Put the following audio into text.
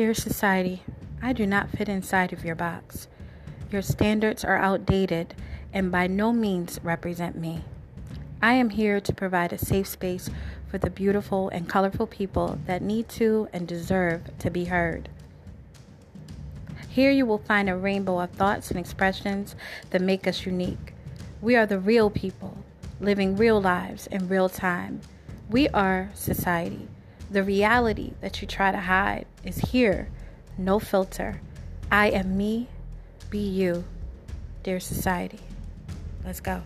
Dear society, I do not fit inside of your box. Your standards are outdated and by no means represent me. I am here to provide a safe space for the beautiful and colorful people that need to and deserve to be heard. Here you will find a rainbow of thoughts and expressions that make us unique. We are the real people, living real lives in real time. We are society. The reality that you try to hide is here, no filter. I am me, be you, dear society. Let's go.